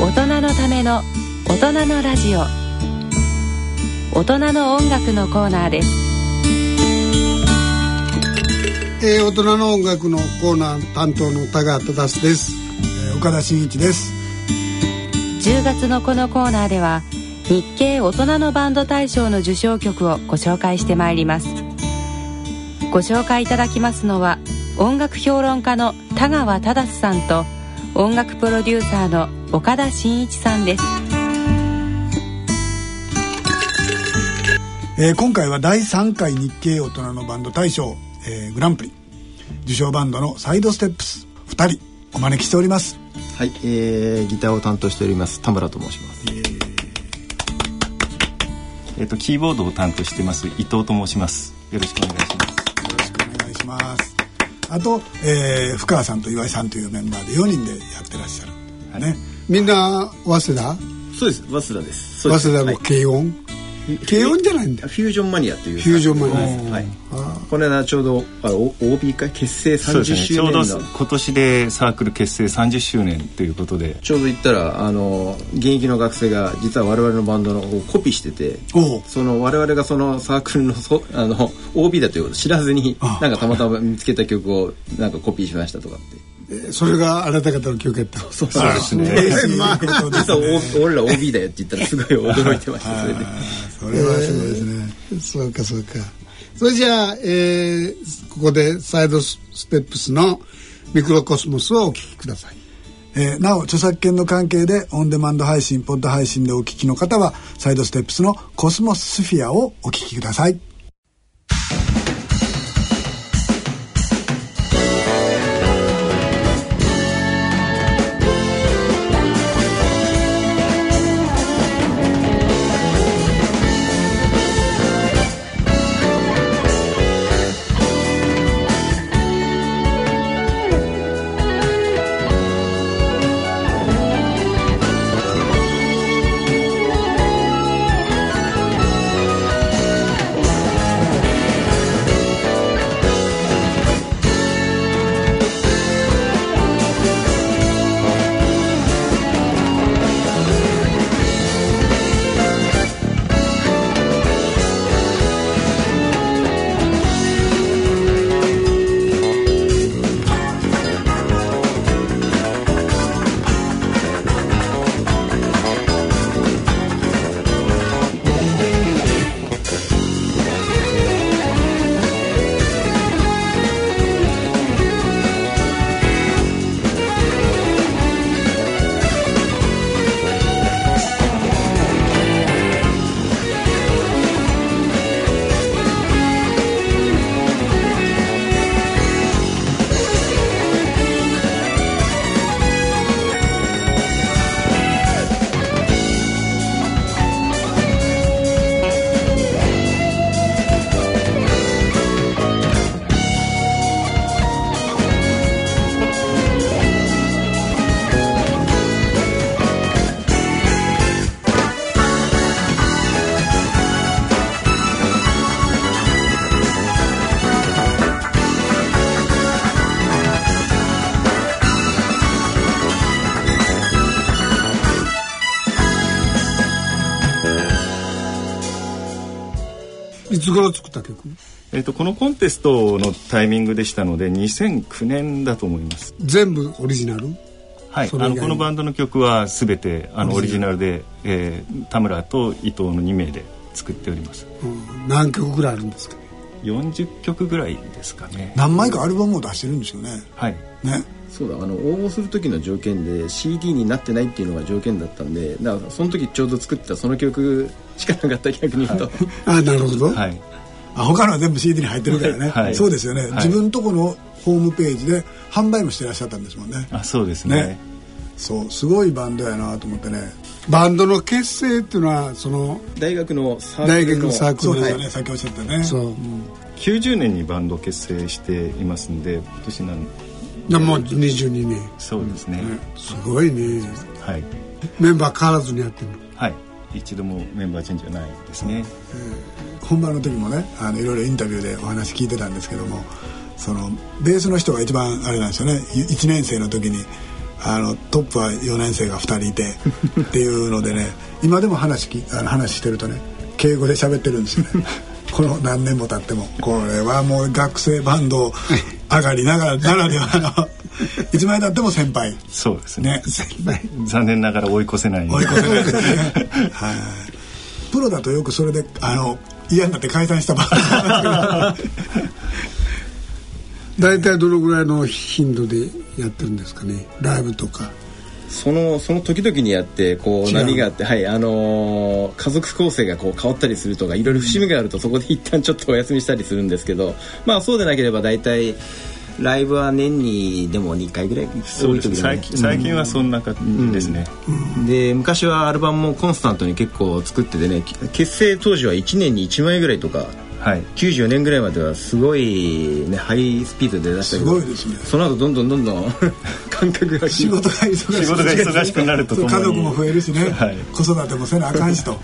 大人のための大人のラジオ。大人の音楽のコーナーです。えー、大人の音楽のコーナー担当の田川忠です、えー、岡田真一です。10月のこのコーナーでは日経大人のバンド大賞の受賞曲をご紹介してまいります。ご紹介いただきますのは音楽評論家の田川忠さんと音楽プロデューサーの岡田真一さんです、えー、今回は第3回日経大人のバンド大賞、えー、グランプリ受賞バンドのサイドステップス2人お招きしております。はい、えー、ギターを担当しております田村と申します、えーえっ、とキーボードを担当してます伊藤と申します。よろしくお願いします。よろしくお願いしますあと、えー、深川さんと岩井さんというメンバーで4人でやってらっしゃる、はい、ねみんな早稲田？そうです。早稲田です。早稲田の軽音、はい軽音じゃないんだ。フュージョンマニアというフュージョンマニアはいこの間ちょうどあ OB 会結成30周年、ね、ちょうど今年でサークル結成30周年ということで。ちょうど言ったらあの現役の学生が実は我々のバンドのコピーしててその我々がそのサークルのそ あの OB だということ知らずになんかたまたま見つけた曲をなんかコピーしましたとかって。それがあなた方の曲やったそうですね。まあ、実は俺ら OB だよって言ったらすごい驚いてましたそれで。それはすごいですね、えー、そうかそうか。それじゃあ、えー、ここでサイドステップスのミクロコスモスをお聴きください。えー、なお著作権の関係でオンデマンド配信ポッド配信でお聞きの方はサイドステップスのコスモスフィアをお聞きくださいつ頃作った曲？えっと、このコンテストのタイミングでしたので2009年だと思います。全部オリジナル？はい。あのこのバンドの曲は全てあのオリジナル。で、えー、田村と伊藤の2名で作っております、うん、何曲ぐらいあるんですか？ね40曲ぐらいですかね。何枚かアルバムを出してるんですよね。はい。ね。そうだあの応募する時の条件で CD になってないっていうのが条件だったんでだからその時ちょうど作ってたその曲しかなかった逆に言うと、はい、あなるほど、はい、あ他のは全部 CD に入ってるからね、はい、そうですよね、はい、自分とこのホームページで販売もしてらっしゃったんですもんね。あそうですね、ね、そうすごいバンドやなと思ってね。バンドの結成っていうのはその大学のサークル大学のサークルですよね、さっきおっしゃったね。そう、うん、90年にバンド結成していますんで今年なんでもう22年。そうですね、ね、すごいね。はい。メンバー変わらずにやってるの。はい一度もメンバーチェンジはないですね、えー、本番の時もねあのいろいろインタビューでお話聞いてたんですけどもそのベースの人が一番あれなんですよね。1年生の時にあのトップは4年生が2人いて っていうのでね今でも話きあの話してるとね敬語で喋ってるんですよね。この何年も経っても。これはもう学生バンド上がりながらならではのいつまでたっても先輩。そうですね。先輩 残念ながら追い越せない。追い越せないですね。はい。プロだとよくそれであの嫌になって解散した場合 大体どのぐらいの頻度でやってるんですかね？ライブとか。そのその時々にやってこう波があってはいあのー、家族構成がこう変わったりするとかいろいろ節目があるとそこで一旦ちょっとお休みしたりするんですけどまあそうでなければ大体ライブは年にでも2回ぐらい多い時最近最近はそんな感じですね、うん、で昔はアルバムもコンスタントに結構作っててね結成当時は1年に1枚ぐらいとかはい、94年ぐらいまではすごい、ね、ハイスピードで出したけどすごいですね。その後どんどんどんどん 感覚が仕事が忙し仕事が忙しくなると家族も増えるしね、はい、子育てもせなあかんしと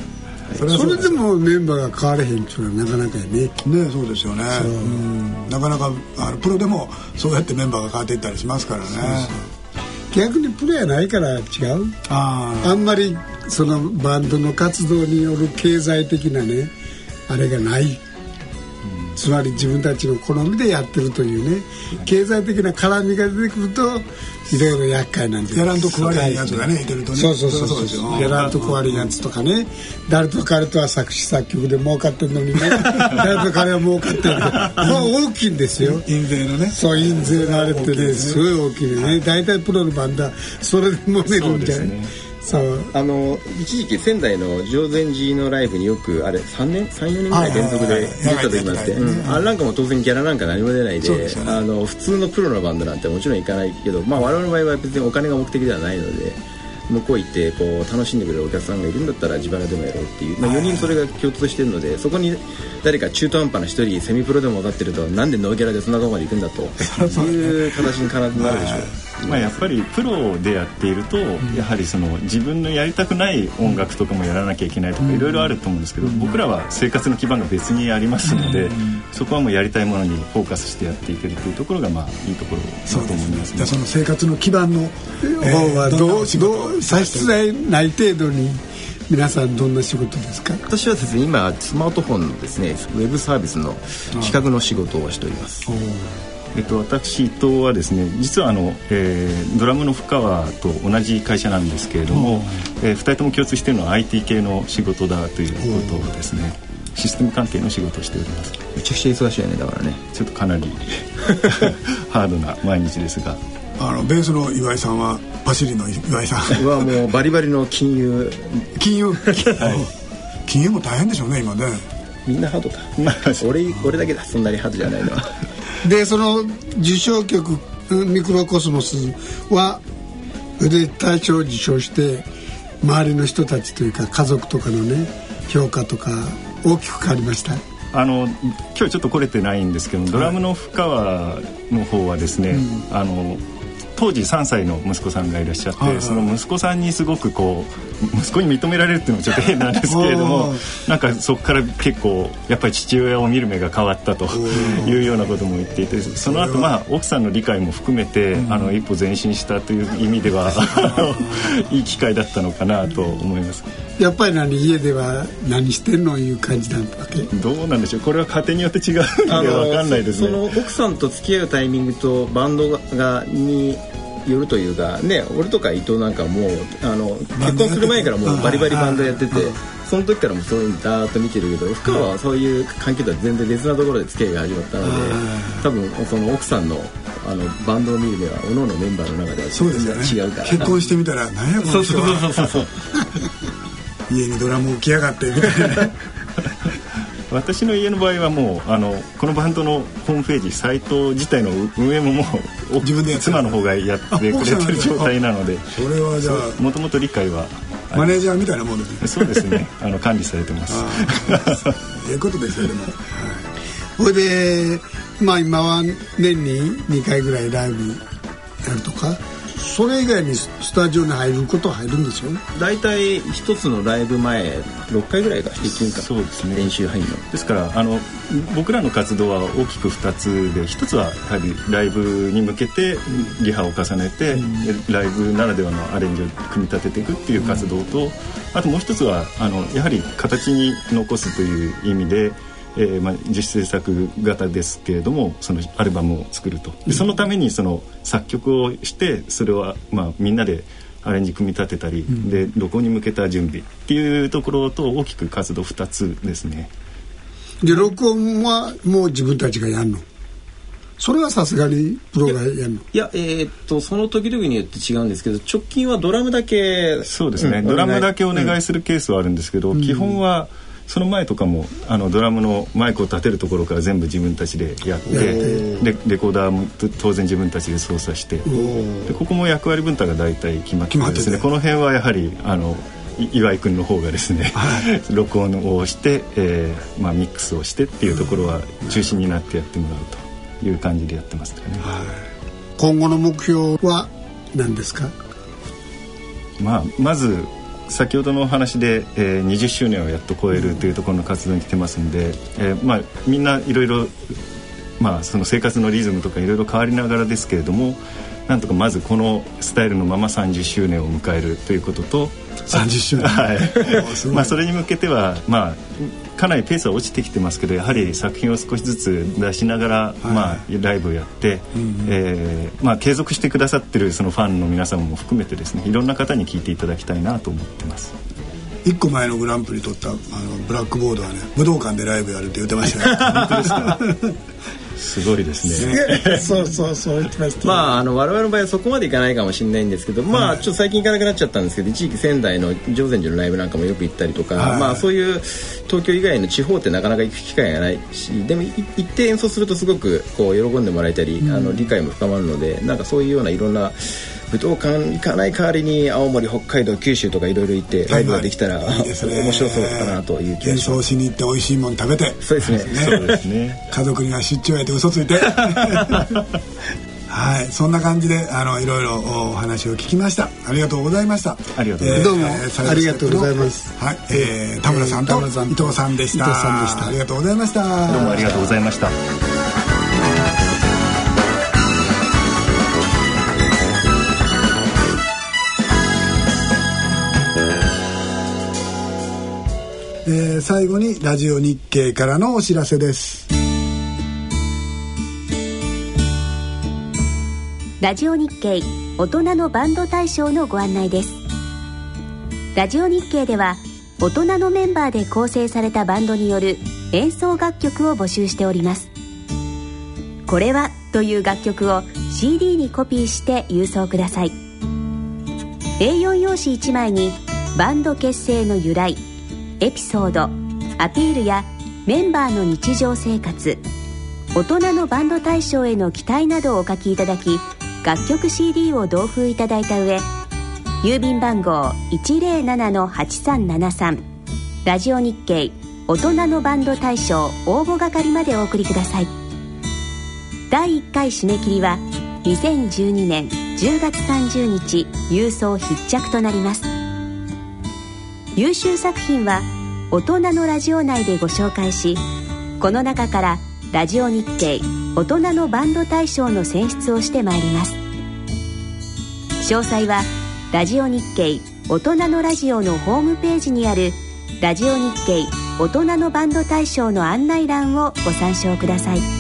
それでもメンバーが変われへんっていうのはなかなかやね。ねそうですよね。う。ん。なかなかあのプロでもそうやってメンバーが変わっていったりしますからね。逆にプロやないから違う。ああんまりそのバンドの活動による経済的なねあれがないつまり自分たちの好みでやってるというね経済的な絡みが出てくるといろいろ厄介なんでやらんと食われんやつがねいてるとね。そうそうそうそう。やらんと食われんやつとかね。誰と彼とは作詞作曲で儲かってるのにね。誰と彼は儲かってるけど大きいんですよ。印税のね。そう印税のあれってねすごい大きいね。大体プロのバンドはそれで揉めるんじゃないそう。あの一時期仙台の常禅寺のライブによくあれ3年34年ぐらい連続で出た時もあって、あれなんかも当然ギャラなんか何も出ないで、ね、あの普通のプロのバンドなんてもちろん行かないけど、まあ、我々の場合は別にお金が目的ではないので。向こう行ってこう楽しんでくれるお客さんがいるんだったら自腹でもやろうっていう、まあ、4人それが共通してるのでそこに誰か中途半端な1人セミプロでも歌ってるとなんでノーギャラでそんなとこまで行くんだと。いう形に必ずなるでしょう。まあ、やっぱりプロでやっていると、やはりその自分のやりたくない音楽とかもやらなきゃいけないとかいろいろあると思うんですけど、僕らは生活の基盤が別にありますので、そこはもうやりたいものにフォーカスしてやっていけるというところがまあいいところだと思います、ね、じゃあその生活の基盤の方はどうどう差し支えない程度に皆さんどんな仕事ですか私はですね今スマートフォンのですねウェブサービスの企画の仕事をしておりますえっと、私伊藤はですね実はあの、えー、ドラムの深川と同じ会社なんですけれども、えー、2人とも共通しているのは IT 系の仕事だということですねシステム関係の仕事をしております。めちゃくちゃ忙しいよねだからね。ちょっとかなり ハードな毎日ですが。あのベースの岩井さんはパシリの岩井さん。はもうバリバリの金融。金融、はい、金融も大変でしょうね今ね。みんなハードか 俺俺だけだそんなにハードじゃないのはでその受賞曲「ミクロコスモス」はで大賞を受賞して周りの人たちというか家族とかのね評価とか大きく変わりました。あの今日ちょっと来れてないんですけどドラムの深川の方はですね、うん、あの当時3歳の息子さんがいらっしゃって、はいはい、その息子さんにすごくこう息子に認められるっていうのもちょっと変なんですけれどもなんかそこから結構やっぱり父親を見る目が変わったというようなことも言っていてその後まあ奥さんの理解も含めて、あの一歩前進したという意味では いい機会だったのかなと思います。やっぱり何家では何してんのいう感じなわけ？どうなんでしょう。これは家庭によって違うので分かんないですね。その奥さんと付き合うタイミングとバンドがによるというかね俺とか伊藤なんかもうあの結婚する前からもうバリバリバンドやっててその時からもそういうのダーッと見てるけど深川はそういう関係とは全然別なところで付き合いが始まったので多分その奥さんのあのバンドを見る目は各々メンバーの中ではそうですよね。違うから。結婚してみたら何やこの人は。家にドラム置きやがってみたいな私の家の場合はもうあのこのバンドのホームページサイト自体の運営ももう自分で妻の方がやってくれてる状態なので。それはじゃあもともと理解はマネージャーみたいなもんですね。そうですね。あの管理されてます。ええことですよでも、はい、それでまあ今は年に2回ぐらいライブやるとかそれ以外にスタジオに入ることは入るんですよ大体一つのライブ前6回ぐらいが平均かそうですね。練習入るの。ですからあの僕らの活動は大きく2つで1つはやはりライブに向けてリハを重ねて、うん、ライブならではのアレンジを組み立てていくっていう活動と、うん、あともう一つはあのやはり形に残すという意味でえーまあ、自主制作型ですけれどもそのアルバムを作ると。でそのためにその作曲をしてそれを、まあ、みんなでアレンジ組み立てたり、うん、で録音に向けた準備っていうところと大きく活動2つですね。で録音はもう自分たちがやるの？それはさすがにプロがやるの？いやえー、っとその時々によって違うんですけど直近はドラムだけそうですね、うん、ドラムだけお願いするケースはあるんですけど、うん、基本は、その前とかもあのドラムのマイクを立てるところから全部自分たちでやってでレコーダーも当然自分たちで操作してでここも役割分担が大体決まってですね。この辺はやはりあの岩井君の方がですね、はい、録音をして、えーまあ、ミックスをしてっていうところは中心になってやってもらうという感じでやってますかね。はい、今後の目標は何ですか？まあ、まず先ほどのお話で、えー、20周年をやっと超えるというところの活動に来てますんで、えーまあ、みんないろいろまあ、その生活のリズムとかいろいろ変わりながらですけれどもなんとかまずこのスタイルのまま30周年を迎えるということと30周年。はい。まあそれに向けてはまあかなりペースは落ちてきてますけどやはり作品を少しずつ出しながら、はい、まあ、ライブをやって、うんうん、えー、まあ、継続してくださってるそのファンの皆様も含めてですねいろんな方に聞いていただきたいなと思ってます。1個前のグランプリ取ったあのブラックボードはね武道館でライブやるって言ってましたね本当ですかすごいですね。そうそうそう言ってました。まああの我々の場合はそこまでいかないかもしれないんですけど、まあちょっと最近行かなくなっちゃったんですけど、一時期仙台の常禅寺のライブなんかもよく行ったりとか、はい、まあそういう東京以外の地方ってなかなか行く機会がない。し、でも行って演奏するとすごくこう喜んでもらえたり、うん、あの理解も深まるので、なんかそういうようないろんな武道館行かない代わりに青森北海道九州とかいろいろ行ってライブができたら、はいはい、面白そうかなという気がします演奏しに行って美味しいもの食べてそうですねそうですね家族には出張やって嘘ついて はい、そんな感じであのいろいろお話を聞きました。ありがとうございました。ありがとうございます。どうも、えー、ありがとうございます。はい、えー、田村さんと伊藤さんでした。伊藤さんでした。ありがとうございました。どうもありがとうございました。えー、最後にラジオ日経からのお知らせです。ラジオ日経大人のバンド大賞のご案内です。ラジオ日経では大人のメンバーで構成されたバンドによる演奏楽曲を募集しております。これはという楽曲を CD にコピーして郵送ください。A4 用紙1枚にバンド結成の由来エピソードアピールやメンバーの日常生活大人のバンド大賞への期待などをお書きいただき楽曲 CD を同封いただいた上郵便番号107-8373ラジオ日経大人のバンド大賞応募係までお送りください。第1回締め切りは2012年10月30日郵送必着となります。優秀作品は大人のラジオ内でご紹介しこの中からラジオ日経大人のバンド大賞の選出をしてまいります。詳細はラジオ日経大人のラジオのホームページにあるラジオ日経大人のバンド大賞の案内欄をご参照ください。